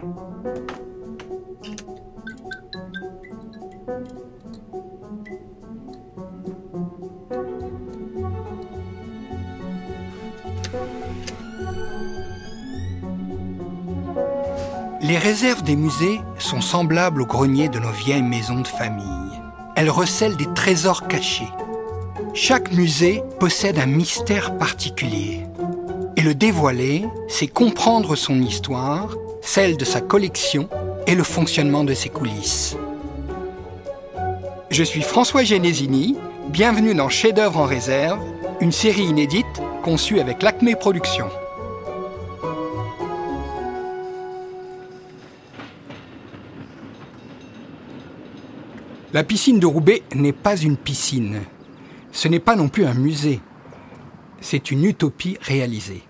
Les réserves des musées sont semblables aux greniers de nos vieilles maisons de famille. Elles recèlent des trésors cachés. Chaque musée possède un mystère particulier. Et le dévoiler, c'est comprendre son histoire, celle de sa collection et le fonctionnement de ses coulisses. Je suis François Genesini, bienvenue dans Chef-d'œuvre en réserve, une série inédite conçue avec l'Acme Productions. La piscine de Roubaix n'est pas une piscine. Ce n'est pas non plus un musée. C'est une utopie réalisée.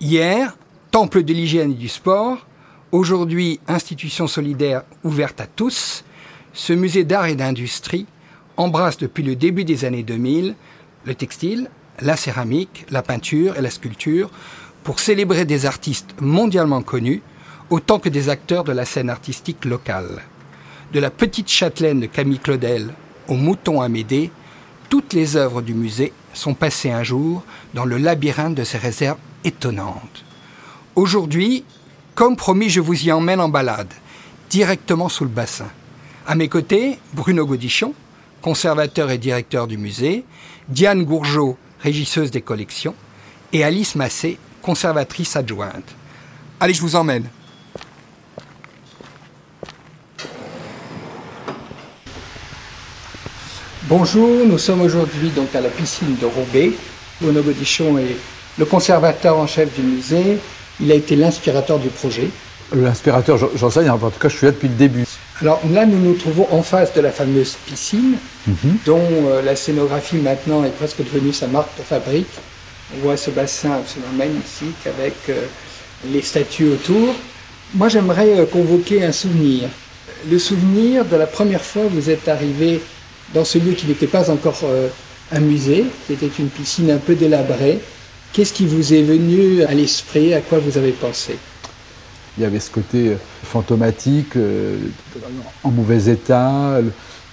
Hier, temple de l'hygiène et du sport, aujourd'hui institution solidaire ouverte à tous, ce musée d'art et d'industrie embrasse depuis le début des années 2000 le textile, la céramique, la peinture et la sculpture pour célébrer des artistes mondialement connus autant que des acteurs de la scène artistique locale. De la petite châtelaine de Camille Claudel au mouton Amédée, toutes les œuvres du musée sont passées un jour dans le labyrinthe de ces réserves étonnantes. Aujourd'hui, comme promis, je vous y emmène en balade, directement sous le bassin. À mes côtés, Bruno Godichon, conservateur et directeur du musée, Diane Gourgeot, régisseuse des collections, et Alice Massé, conservatrice adjointe. Allez, je vous emmène. Bonjour, nous sommes aujourd'hui donc à la piscine de Roubaix. Bruno Godichon est le conservateur en chef du musée. Il a été l'inspirateur du projet. L'inspirateur, j'en sais rien. En tout cas, je suis là depuis le début. Alors là, nous nous trouvons en face de la fameuse piscine, Mhm. dont euh, la scénographie maintenant est presque devenue sa marque de fabrique. On voit ce bassin absolument magnifique avec euh, les statues autour. Moi, j'aimerais euh, convoquer un souvenir. Le souvenir de la première fois que vous êtes arrivé dans ce lieu qui n'était pas encore un musée, qui était une piscine un peu délabrée. Qu'est-ce qui vous est venu à l'esprit? À quoi vous avez pensé? Il y avait ce côté fantomatique, euh, en mauvais état.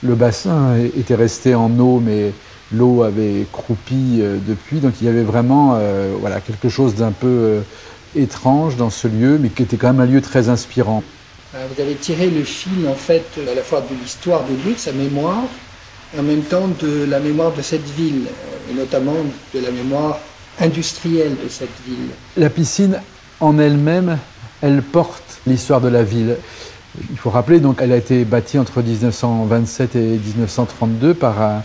Le, bassin était resté en eau, mais l'eau avait croupi euh, depuis. Donc il y avait vraiment euh, voilà, quelque chose d'un peu euh, étrange dans ce lieu, mais qui était quand même un lieu très inspirant. Euh, Vous avez tiré le fil en fait à la fois de l'histoire de lui, de sa mémoire, et en même temps de la mémoire de cette ville, euh, et notamment de la mémoire industrielle de cette ville. La piscine en elle-même, elle porte l'histoire de la ville. Il faut rappeler, donc, elle a été bâtie entre 1927 et 1932 par un,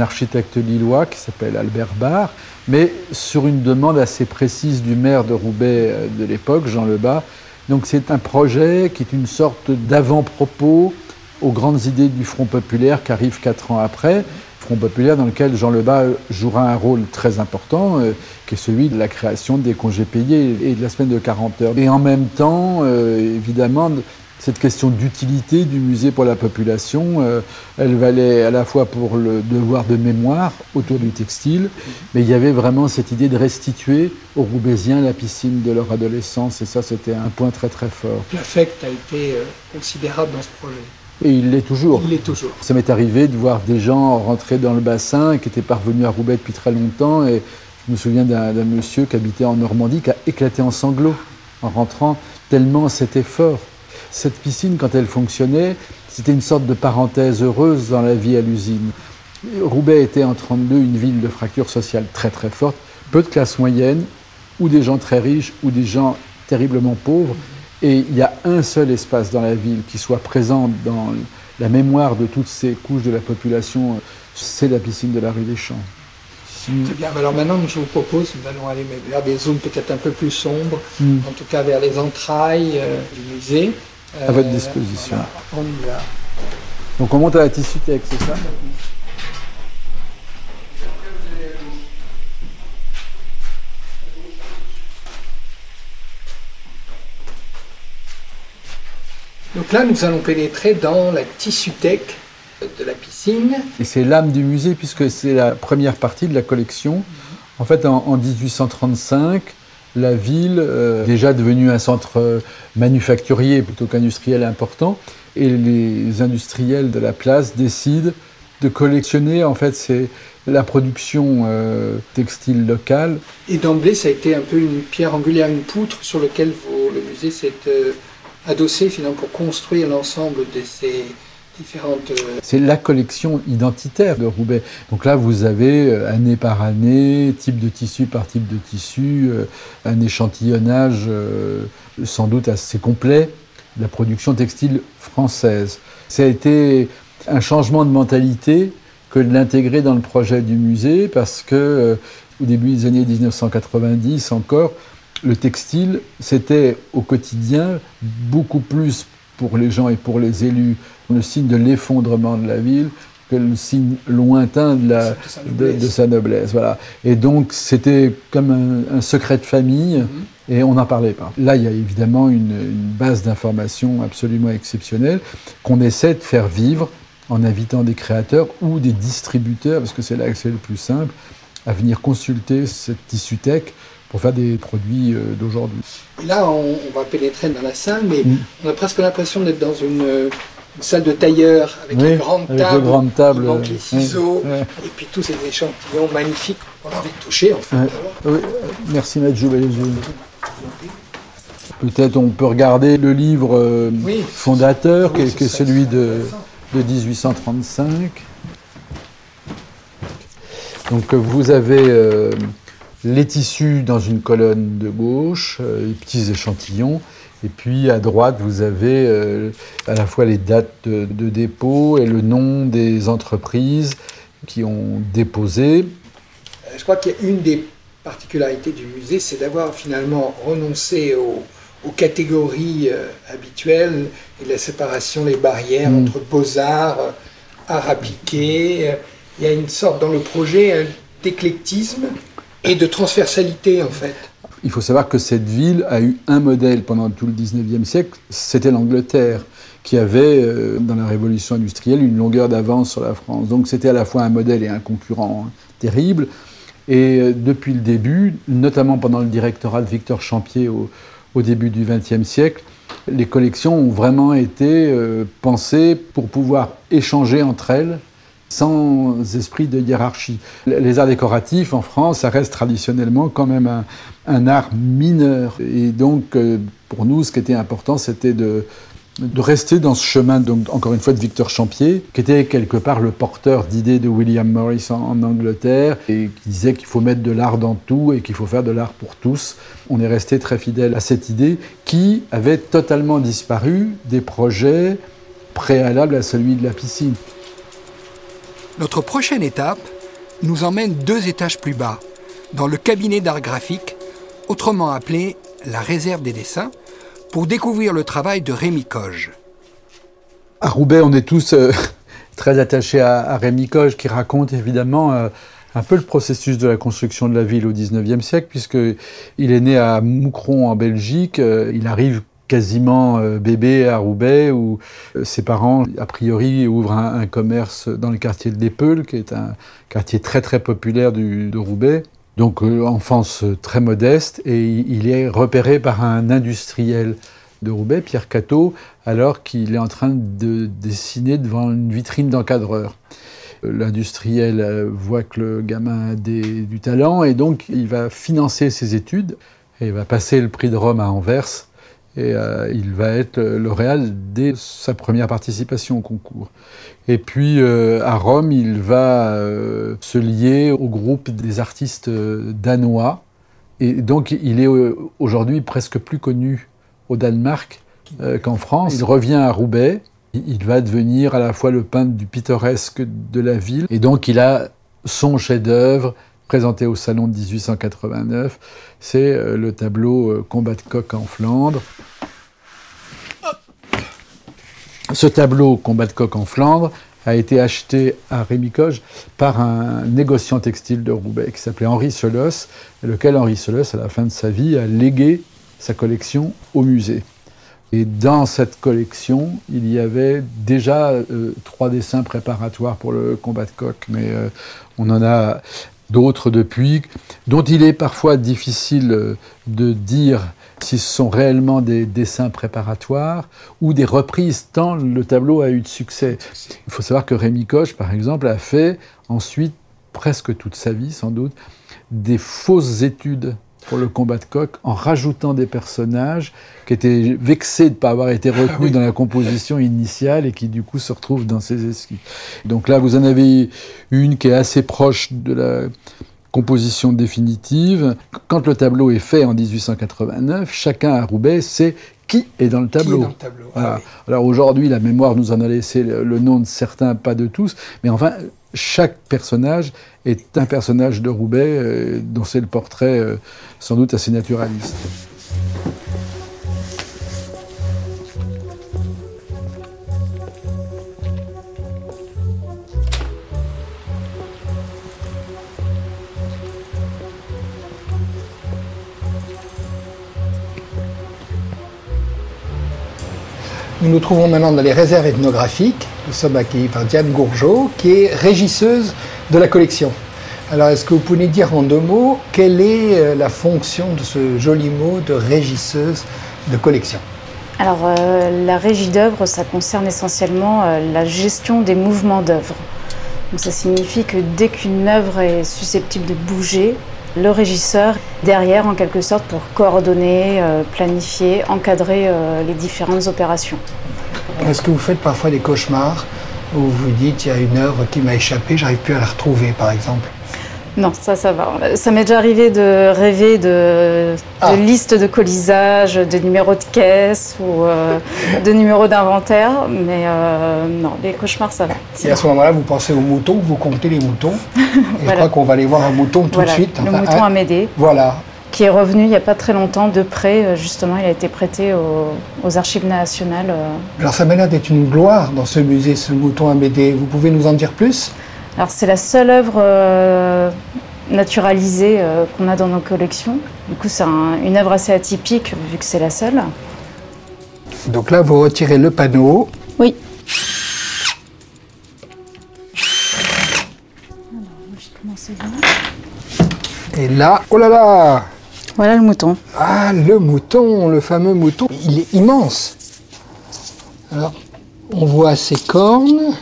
architecte lillois qui s'appelle Albert Barr, mais sur une demande assez précise du maire de Roubaix euh, de l'époque, Jean Lebas. Donc c'est un projet qui est une sorte d'avant-propos aux grandes idées du Front populaire qui arrive quatre ans après. Front populaire dans lequel Jean Lebas jouera un rôle très important, euh, qui est celui de la création des congés payés et de la semaine de 40 heures. Et en même temps, euh, évidemment, cette question d'utilité du musée pour la population, euh, elle valait à la fois pour le devoir de mémoire autour du textile, mais il y avait vraiment cette idée de restituer aux Roubaisiens la piscine de leur adolescence, et ça c'était un point très très fort. L'affect a été euh, considérable dans ce projet. Et il l'est toujours. Il l'est toujours. Ça m'est arrivé de voir des gens rentrer dans le bassin qui étaient parvenus à Roubaix depuis très longtemps. Et je me souviens d'un monsieur qui habitait en Normandie qui a éclaté en sanglots en rentrant, tellement c'était fort. Cette piscine, quand elle fonctionnait, c'était une sorte de parenthèse heureuse dans la vie à l'usine. Roubaix était en 32 une ville de fracture sociale très très forte, peu de classe moyenne, ou des gens très riches, ou des gens terriblement pauvres. Et il y a un seul espace dans la ville qui soit présent dans la mémoire de toutes ces couches de la population, c'est la piscine de la rue des Champs. Très bien. Alors maintenant, je vous propose, nous allons aller vers des zones peut-être un peu plus sombres, Mm. en tout cas vers les entrailles euh, du musée. À votre Euh, disposition. voilà, on y va. Donc on monte à la Tissuthèque, c'est ça? Donc là, nous allons pénétrer dans la tissuthèque de la piscine. Et c'est l'âme du musée puisque c'est la première partie de la collection. En fait, en, en 1835, la ville, euh, déjà devenue un centre euh, manufacturier plutôt qu'industriel important, et les industriels de la place décident de collectionner, en fait, c'est la production euh, textile locale. Et d'emblée, ça a été un peu une pierre angulaire, une poutre sur laquelle le musée s'est adossé finalement pour construire l'ensemble de ces différentes... C'est la collection identitaire de Roubaix. Donc là, vous avez année par année, type de tissu par type de tissu, un échantillonnage sans doute assez complet de la production textile française. Ça a été un changement de mentalité que de l'intégrer dans le projet du musée parce que euh, au début des années 1990 encore, le textile, c'était au quotidien beaucoup plus pour les gens et pour les élus le signe de l'effondrement de la ville que le signe lointain de, la, de, sa, noblesse. Voilà. Et donc c'était comme un, secret de famille mm-hmm. et on n'en parlait pas. Là, il y a évidemment une, une base d'information absolument exceptionnelle qu'on essaie de faire vivre en invitant des créateurs ou des distributeurs, parce que c'est là que c'est le plus simple, à venir consulter cette tissu tech pour faire des produits euh, d'aujourd'hui. Là, on, va pénétrer dans la salle, mais mm. on a presque l'impression d'être dans une, salle de tailleur avec une grande table, grandes tables, manque les ciseaux, et puis tous ces échantillons magnifiques qu'on a envie de toucher, en fait. Oui. Merci, Maître Peut-être on peut regarder le livre euh, fondateur, qui est celui de de 1835. Donc vous avez euh, les tissus dans une colonne de gauche, euh, les petits échantillons, et puis à droite vous avez euh, à la fois les dates de, de, dépôt et le nom des entreprises qui ont déposé. Je crois qu'il y a une des particularités du musée, c'est d'avoir finalement renoncé au, aux catégories euh, habituelles et la séparation, les barrières mm. entre beaux-arts, euh, art appliqué. Euh, il y a une sorte dans le projet d'éclectisme et de transversalité en fait. Il faut savoir que cette ville a eu un modèle pendant tout le 19e siècle, c'était l'Angleterre, qui avait, dans la révolution industrielle, une longueur d'avance sur la France. Donc c'était à la fois un modèle et un concurrent hein, terrible. Et depuis le début, notamment pendant le directorat de Victor Champier au, au début du XXe siècle, les collections ont vraiment été euh, pensées pour pouvoir échanger entre elles sans esprit de hiérarchie. Les arts décoratifs en France, ça reste traditionnellement quand même un, art mineur. Et donc, euh, pour nous, ce qui était important, c'était de, rester dans ce chemin, encore une fois, de Victor Champier, qui était quelque part le porteur d'idées de William Morris en, Angleterre, et qui disait qu'il faut mettre de l'art dans tout et qu'il faut faire de l'art pour tous. On est resté très fidèle à cette idée qui avait totalement disparu des projets préalables à celui de la piscine. Notre prochaine étape nous emmène deux étages plus bas, dans le cabinet d'art graphique, autrement appelé la réserve des dessins, pour découvrir le travail de Rémi Coge. À Roubaix, on est tous euh, très attachés à, Rémi Coge, qui raconte évidemment euh, un peu le processus de la construction de la ville au XIXe siècle, puisqu'il est né à Moucron en Belgique. Euh, il arrive quasiment bébé à Roubaix, où ses parents, a priori, ouvrent un, commerce dans le quartier de l'Épeule, qui est un quartier très très populaire de Roubaix. Donc euh, enfance très modeste et il est repéré par un industriel de Roubaix, Pierre Cateau, alors qu'il est en train de dessiner devant une vitrine d'encadreur. Euh, l'industriel euh, voit que le gamin a du talent et donc il va financer ses études et il va passer le prix de Rome à Anvers et euh, il va être lauréat dès sa première participation au concours. Et puis euh, à Rome, il va euh, se lier au groupe des artistes danois. Et donc il est aujourd'hui presque plus connu au Danemark qu'en France. Il revient à Roubaix. Il va devenir à la fois le peintre du pittoresque de la ville. Et donc il a son chef-d'œuvre présenté au salon de 1889, c'est euh, le tableau euh, Combat de coq en Flandre. Ce tableau Combat de coq en Flandre a été acheté à Rémicoge par un négociant textile de Roubaix qui s'appelait Henri Solos, lequel Henri Solos, à la fin de sa vie, a légué sa collection au musée. Et dans cette collection, il y avait déjà euh, trois dessins préparatoires pour le combat de coq, mais on en a d'autres depuis, dont il est parfois difficile de dire si ce sont réellement des dessins préparatoires ou des reprises, tant le tableau a eu de succès. Il faut savoir que Rémi Koch, par exemple, a fait ensuite, presque toute sa vie sans doute, des fausses études pour le combat de coq en rajoutant des personnages qui étaient vexés de ne pas avoir été ah retenus dans la composition initiale et qui du coup se retrouvent dans ces esquisses. Donc là, vous en avez une qui est assez proche de la composition définitive. Quand le tableau est fait en 1889, chacun à Roubaix sait qui est dans le tableau. Ah Alors aujourd'hui, la mémoire nous en a laissé le nom de certains, pas de tous, mais enfin, chaque personnage est un personnage de Roubaix euh, dont c'est le portrait euh, sans doute assez naturaliste. Nous nous trouvons maintenant dans les réserves ethnographiques. Nous sommes accueillis par Diane Gourgeot, qui est régisseuse de la collection. Alors, est-ce que vous pouvez dire en deux mots quelle est euh, la fonction de ce joli mot de régisseuse de collection? Alors, euh, la régie d'œuvre, ça concerne essentiellement euh, la gestion des mouvements d'œuvre. ça signifie que dès qu'une œuvre est susceptible de bouger, le régisseur derrière en quelque sorte pour coordonner, euh, planifier, encadrer euh, les différentes opérations. Est-ce que vous faites parfois des cauchemars où vous dites il y a une œuvre qui m'a échappé, j'arrive plus à la retrouver par exemple? Non, ça, ça va. Ça m'est déjà arrivé de rêver de, ah. listes de colisage, de numéros de caisse ou euh, de numéros d'inventaire, mais euh, non, les cauchemars, ça va. Et à ce moment-là, vous pensez aux moutons, vous comptez les moutons. Et je crois qu'on va aller voir un mouton tout de suite. le mouton Amédée. Voilà. Qui est revenu il n'y a pas très longtemps de près, euh, justement, il a été prêté aux, archives nationales. Alors ça m'a l'air d'être une gloire dans ce musée, ce mouton Amédée. Vous pouvez nous en dire plus? Alors c'est la seule œuvre euh, naturalisée euh, qu'on a dans nos collections. Du coup c'est une œuvre assez atypique vu que c'est la seule. Donc là vous retirez le panneau. Oui. Et là, oh là là Voilà le mouton. Ah, le mouton, le fameux mouton. Il est immense. Alors, on voit ses cornes.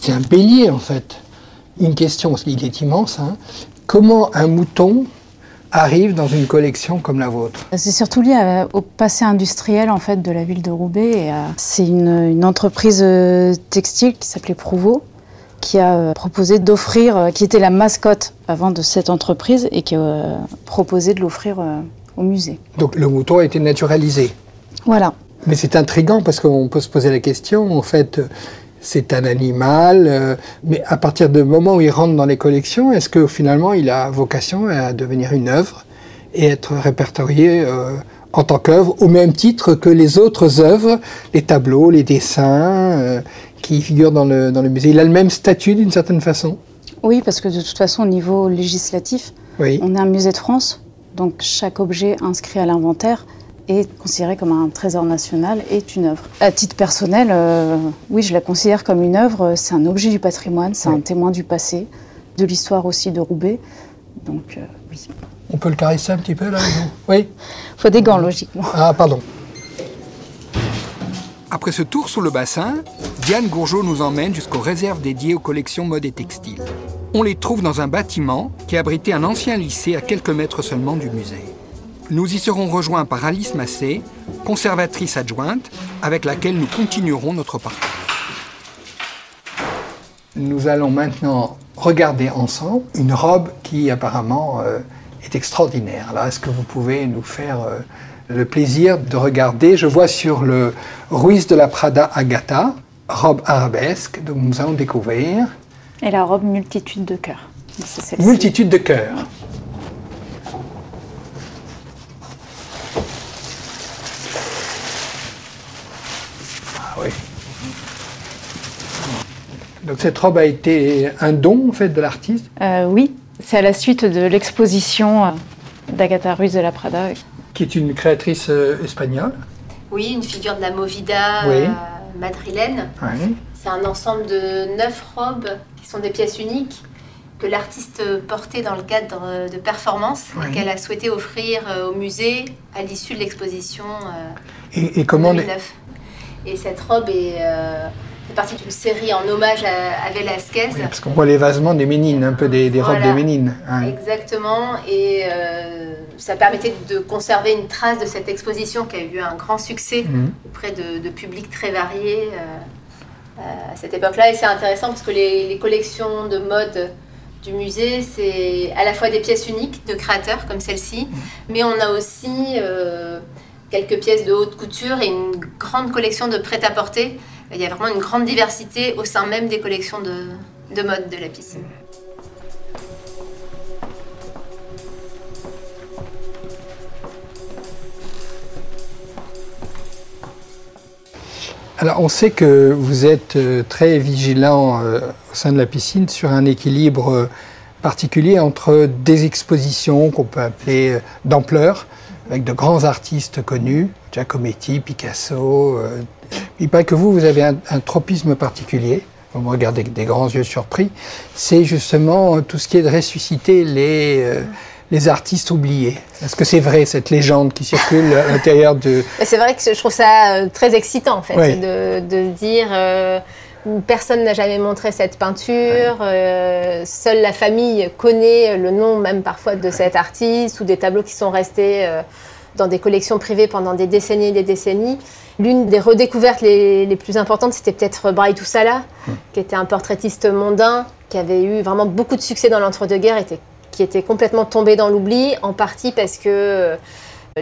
C'est un bélier en fait une question, parce qu'il est immense. Hein. Comment un mouton arrive dans une collection comme la vôtre? C'est surtout lié au passé industriel en fait de la ville de Roubaix. C'est une, entreprise euh, textile qui s'appelait Prouveau qui a euh, proposé d'offrir, euh, qui était la mascotte avant de cette entreprise et qui a proposé de l'offrir au musée. Donc le mouton a été naturalisé? Voilà. Mais c'est intrigant parce qu'on peut se poser la question, en fait, c'est un animal, euh, mais à partir du moment où il rentre dans les collections, est-ce que finalement il a vocation à devenir une œuvre et être répertorié euh, en tant qu'œuvre au même titre que les autres œuvres, les tableaux, les dessins euh, qui figurent dans le, dans le musée? Il a le même statut d'une certaine façon? Oui, parce que de toute façon au niveau législatif, on est un musée de France, donc chaque objet inscrit à l'inventaire est considéré comme un trésor national, est une œuvre. À titre personnel, euh, oui, je la considère comme une œuvre. C'est un objet du patrimoine, c'est un témoin du passé, de l'histoire aussi de Roubaix. Donc, euh, oui. On peut le caresser un petit peu là Oui Il faut des gants, logiquement. Ah, pardon. Après ce tour sous le bassin, Diane Gourgeot nous emmène jusqu'aux réserves dédiées aux collections mode et textiles. On les trouve dans un bâtiment qui abritait un ancien lycée à quelques mètres seulement du musée. Nous y serons rejoints par Alice Massé, conservatrice adjointe, avec laquelle nous continuerons notre parcours. Nous allons maintenant regarder ensemble une robe qui apparemment euh, est extraordinaire. Là, est-ce que vous pouvez nous faire euh, le plaisir de regarder? Je vois sur le Ruiz de la Prada Agata, robe arabesque, donc nous allons découvrir. Et la robe multitude de cœurs. Multitude de cœurs. Donc cette robe a été un don en fait de l'artiste? Euh, Oui, c'est à la suite de l'exposition euh, d'Agatha Ruiz de la Prada. Qui est une créatrice euh, espagnole. Oui, une figure de la movida madrilène. C'est un ensemble de neuf robes qui sont des pièces uniques que l'artiste portait dans le cadre de performances qu'elle a souhaité offrir au musée à l'issue de l'exposition et, et, comment 2009. Et cette robe est c'est partie d'une série en hommage à, Velasquez. parce qu'on voit l'évasement des Ménines, un peu des, robes des Ménines. Exactement, et euh, ça permettait de conserver une trace de cette exposition qui a eu un grand succès mhm. auprès de, publics très variés euh, euh, à cette époque-là. Et c'est intéressant parce que les, collections de mode du musée, c'est à la fois des pièces uniques de créateurs comme celle-ci, mhm. mais on a aussi quelques pièces de haute couture et une grande collection de prêt-à-porter il y a vraiment une grande diversité au sein même des collections de, mode de la piscine. Alors, on sait que vous êtes euh, très vigilant euh, au sein de la piscine sur un équilibre euh, particulier entre des expositions qu'on peut appeler d'ampleur, avec de grands artistes connus, Giacometti, Picasso. Euh, il paraît que vous, vous avez un, tropisme particulier. Vous me regardez avec des grands yeux surpris. C'est justement tout ce qui est de ressusciter les, euh, les artistes oubliés. Est-ce que c'est vrai, cette légende qui circule à l'intérieur de... C'est vrai que je trouve ça euh, très excitant, en fait, de, de, dire... Personne n'a jamais montré cette peinture. seule la famille connaît le nom même parfois de cet artiste ou des tableaux qui sont restés dans des collections privées pendant des décennies et des décennies. L'une des redécouvertes les, plus importantes, c'était peut-être Bright Oussala, hmm. qui était un portraitiste mondain, qui avait eu vraiment beaucoup de succès dans l'entre-deux-guerres, qui était complètement tombé dans l'oubli, en partie parce que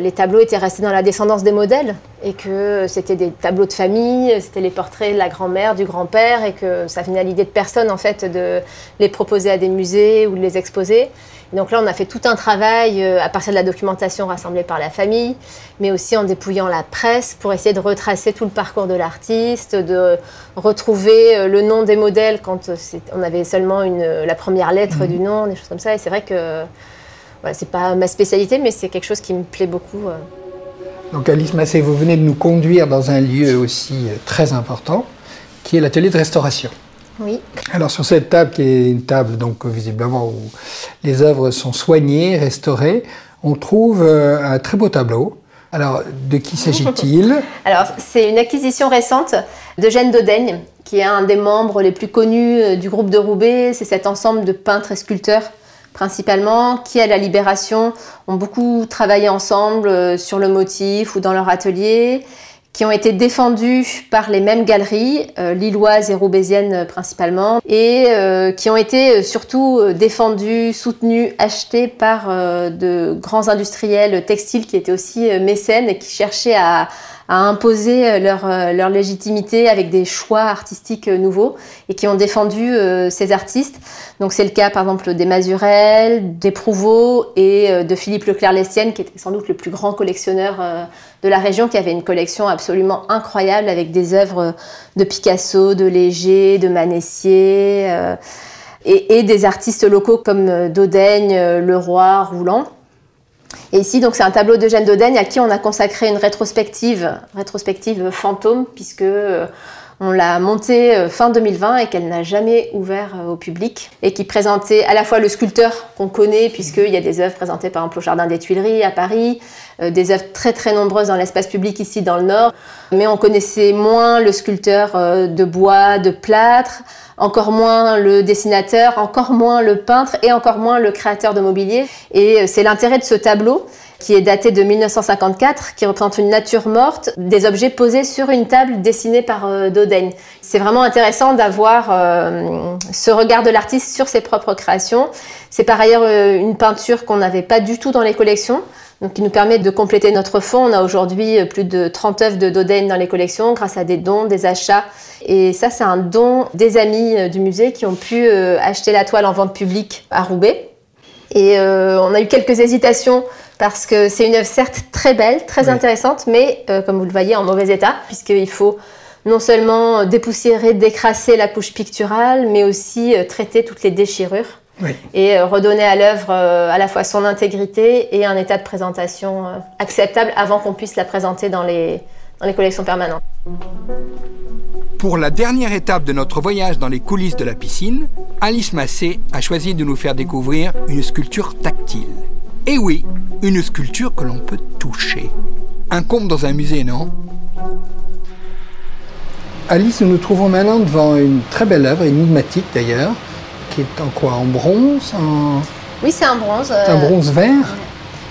les tableaux étaient restés dans la descendance des modèles et que c'était des tableaux de famille, c'était les portraits de la grand-mère, du grand-père et que ça venait à l'idée de personne en fait de les proposer à des musées ou de les exposer. donc là, on a fait tout un travail euh, à partir de la documentation rassemblée par la famille, mais aussi en dépouillant la presse pour essayer de retracer tout le parcours de l'artiste, de retrouver euh, le nom des modèles quand on avait seulement une, la première lettre mmh. du nom, des choses comme ça. Et c'est vrai que c'est pas ma spécialité, mais c'est quelque chose qui me plaît beaucoup. Euh. Donc Alice Massé, vous venez de nous conduire dans un lieu aussi euh, très important, qui est l'atelier de restauration. Oui. Alors sur cette table, qui est une table donc visiblement où les œuvres sont soignées, restaurées, on trouve euh, un très beau tableau. Alors de qui s'agit-il Alors c'est une acquisition récente d'Eugène Dodaigne, qui est un des membres les plus connus du groupe de Roubaix. C'est cet ensemble de peintres et sculpteurs principalement, qui à la Libération ont beaucoup travaillé ensemble euh, sur le motif ou dans leur atelier, qui ont été défendus par les mêmes galeries, euh, lilloises et roubaisiennes euh, principalement, et qui ont été surtout défendus, soutenus, achetés par de grands industriels textiles qui étaient aussi mécènes et qui cherchaient à à imposer euh, leur, euh, leur, légitimité avec des choix artistiques euh, nouveaux et qui ont défendu ces artistes. Donc c'est le cas par exemple des Mazurel, des Prouveau et de Philippe Leclerc-Lestienne qui était sans doute le plus grand collectionneur de la région, qui avait une collection absolument incroyable avec des œuvres de Picasso, de Léger, de Manessier et, des artistes locaux comme Dodaigne, Leroy, Roulant. Et ici, donc, c'est un tableau d'Eugène Dodaigne à qui on a consacré une rétrospective, rétrospective fantôme, puisque euh, on l'a montée euh, fin 2020 et qu'elle n'a jamais ouvert euh, au public et qui présentait à la fois le sculpteur qu'on connaît puisqu'il y a des œuvres présentées par exemple au Jardin des Tuileries à Paris, des œuvres très très nombreuses dans l'espace public ici dans le Nord, mais on connaissait moins le sculpteur de bois, de plâtre, encore moins le dessinateur, encore moins le peintre et encore moins le créateur de mobilier. Et euh, c'est l'intérêt de ce tableau qui est daté de 1954, qui représente une nature morte, des objets posés sur une table dessinée par euh. C'est vraiment intéressant d'avoir euh, ce regard de l'artiste sur ses propres créations. C'est par ailleurs une peinture qu'on n'avait pas du tout dans les collections donc qui nous permet de compléter notre fonds. On a aujourd'hui euh, plus de 30 œuvres de Dodane dans les collections grâce à des dons, des achats. Et ça, c'est un don des amis euh, du musée qui ont pu euh, acheter la toile en vente publique à Roubaix. Et on a eu quelques hésitations parce que c'est une œuvre certes très belle, très intéressante, mais comme vous le voyez en mauvais état, puisqu'il faut non seulement dépoussiérer, décrasser la couche picturale, mais aussi traiter toutes les déchirures et euh, redonner à l'œuvre euh, à la fois son intégrité et un état de présentation euh, acceptable avant qu'on puisse la présenter dans les, dans les collections permanentes. Pour la dernière étape de notre voyage dans les coulisses de la piscine, Alice Massé a choisi de nous faire découvrir une sculpture tactile. Et oui, une sculpture que l'on peut toucher. Un comble dans un musée, non? Alice, nous nous trouvons maintenant devant une très belle œuvre, énigmatique d'ailleurs, qui est en quoi? En bronze? Oui, c'est un bronze. C'est un bronze vert?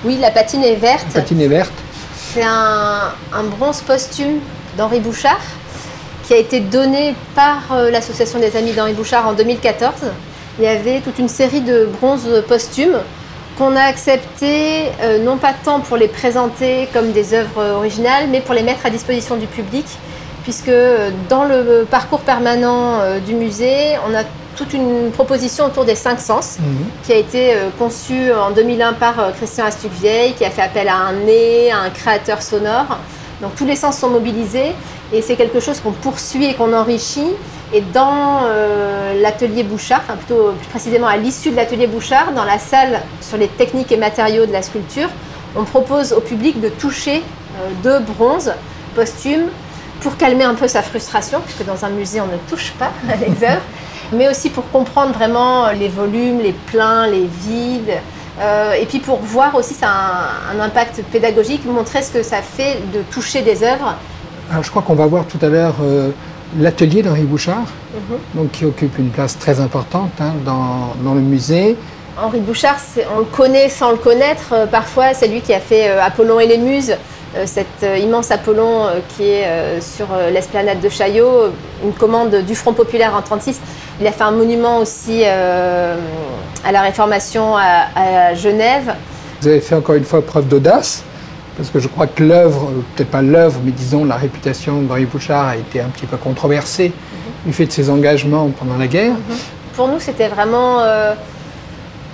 Oui, la patine est verte. La patine est verte. C'est un, un bronze posthume d'Henri Bouchard qui a été donné par euh, l'association des amis d'Henri Bouchard en 2014. Il y avait toute une série de bronzes posthumes qu'on a accepté euh, non pas tant pour les présenter comme des œuvres originales, mais pour les mettre à disposition du public, puisque euh, dans le parcours permanent du musée, on a toute une proposition autour des cinq sens mhm. qui a été conçue en 2001 par Christian Astuc-Vieille, qui a fait appel à un nez, à un créateur sonore. Donc tous les sens sont mobilisés et c'est quelque chose qu'on poursuit et qu'on enrichit. Et dans euh, l'atelier Bouchard, enfin plutôt plus précisément à l'issue de l'atelier Bouchard, dans la salle sur les techniques et matériaux de la sculpture, on propose au public de toucher euh, deux bronzes posthumes pour calmer un peu sa frustration, puisque dans un musée on ne touche pas les œuvres, mais aussi pour comprendre vraiment les volumes, les pleins, les vides, euh, et puis pour voir aussi ça a un, impact pédagogique, montrer ce que ça fait de toucher des œuvres alors, je crois qu'on va voir tout à l'heure euh, l'atelier d'Henri Bouchard, mhm. donc, qui occupe une place très importante hein, dans, dans, le musée. Henri Bouchard, on le connaît sans le connaître. Euh, parfois, c'est lui qui a fait euh, Apollon et les Muses, cet immense Apollon qui est sur l'esplanade de Chaillot, une commande du Front populaire en 1936. Il a fait un monument aussi à la Réformation à Genève. Vous avez fait encore une fois preuve d'audace parce que je crois que l'œuvre, peut-être pas l'œuvre, mais disons la réputation d'Henri Bouchard a été un petit peu controversée mhm. du fait de ses engagements pendant la guerre. Mhm. Pour nous, c'était vraiment euh,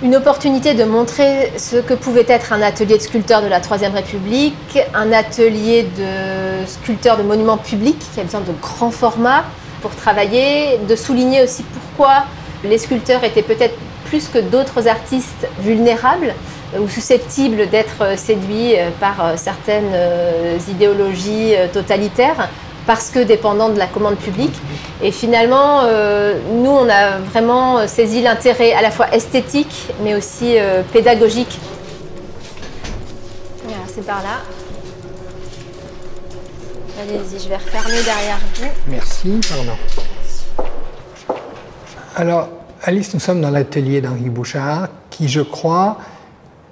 une opportunité de montrer ce que pouvait être un atelier de sculpteur de la Troisième République, un atelier de sculpteur de monuments publics qui a besoin de grands formats pour travailler, de souligner aussi pourquoi les sculpteurs étaient peut-être plus que d'autres artistes vulnérables ou susceptibles d'être séduits euh, par euh, certaines euh, idéologies totalitaires parce que dépendants de la commande publique. Et finalement, nous, on a vraiment saisi l'intérêt à la fois esthétique, mais aussi pédagogique. C'est par là. Allez-y, je vais refermer derrière vous. Merci, pardon. Alors, Alice, nous sommes dans l'atelier d'Henri Bouchard, qui, je crois,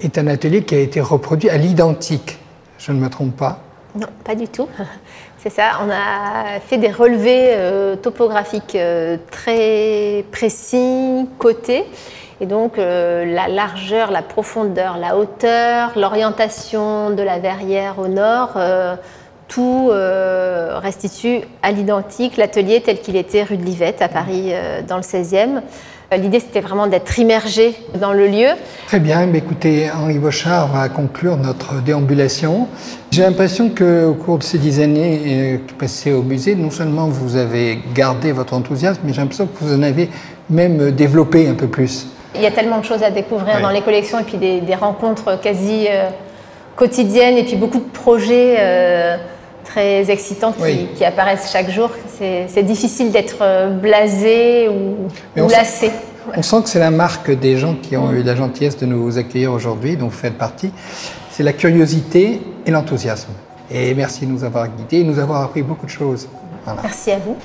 est un atelier qui a été reproduit à l'identique. Je ne me trompe pas Non, pas du tout. C'est ça, on a fait des relevés euh, topographiques euh, très précis, cotés. Et donc euh, la largeur, la profondeur, la hauteur, l'orientation de la verrière au nord, tout restitue à l'identique l'atelier tel qu'il était rue de Livette à Paris dans le 16e. L'idée, c'était vraiment d'être immergé dans le lieu. Très bien. Mais écoutez, Henri Bochard va conclure notre déambulation. J'ai l'impression qu'au cours de ces dix années euh, passées au musée, non seulement vous avez gardé votre enthousiasme, mais j'ai l'impression que vous en avez même développé un peu plus. Il y a tellement de choses à découvrir dans les collections et puis des, rencontres quasi euh, quotidiennes et puis beaucoup de projets. Euh, très excitants qui, apparaissent chaque jour. C'est difficile d'être euh, blasé ou, lassé. On sent que c'est la marque des gens qui ont eu la gentillesse de nous accueillir aujourd'hui, dont vous faites partie. C'est la curiosité et l'enthousiasme. Et merci de nous avoir guidés et de nous avoir appris beaucoup de choses. Merci à vous.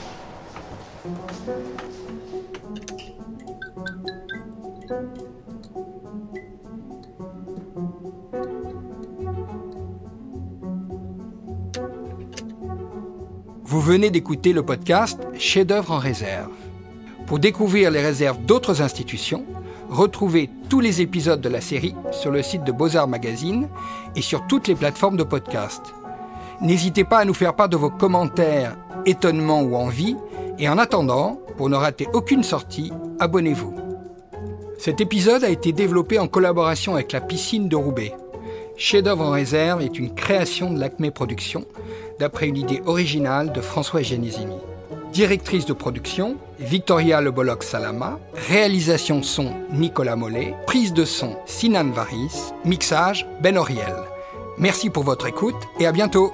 Vous venez d'écouter le podcast Chef-d'œuvre en réserve. Pour découvrir les réserves d'autres institutions, retrouvez tous les épisodes de la série sur le site de Beaux-Arts Magazine et sur toutes les plateformes de podcast. N'hésitez pas à nous faire part de vos commentaires, étonnements ou envies, et en attendant, pour ne rater aucune sortie, abonnez-vous. Cet épisode a été développé en collaboration avec la piscine de Roubaix. Chef-d'œuvre en réserve est une création de l'Acme Productions d'après une idée originale de François Genesini. Directrice de production, Victoria Le Salama. Réalisation son, Nicolas Mollet. Prise de son, Sinan Varis. Mixage, Ben Oriel. Merci pour votre écoute et à bientôt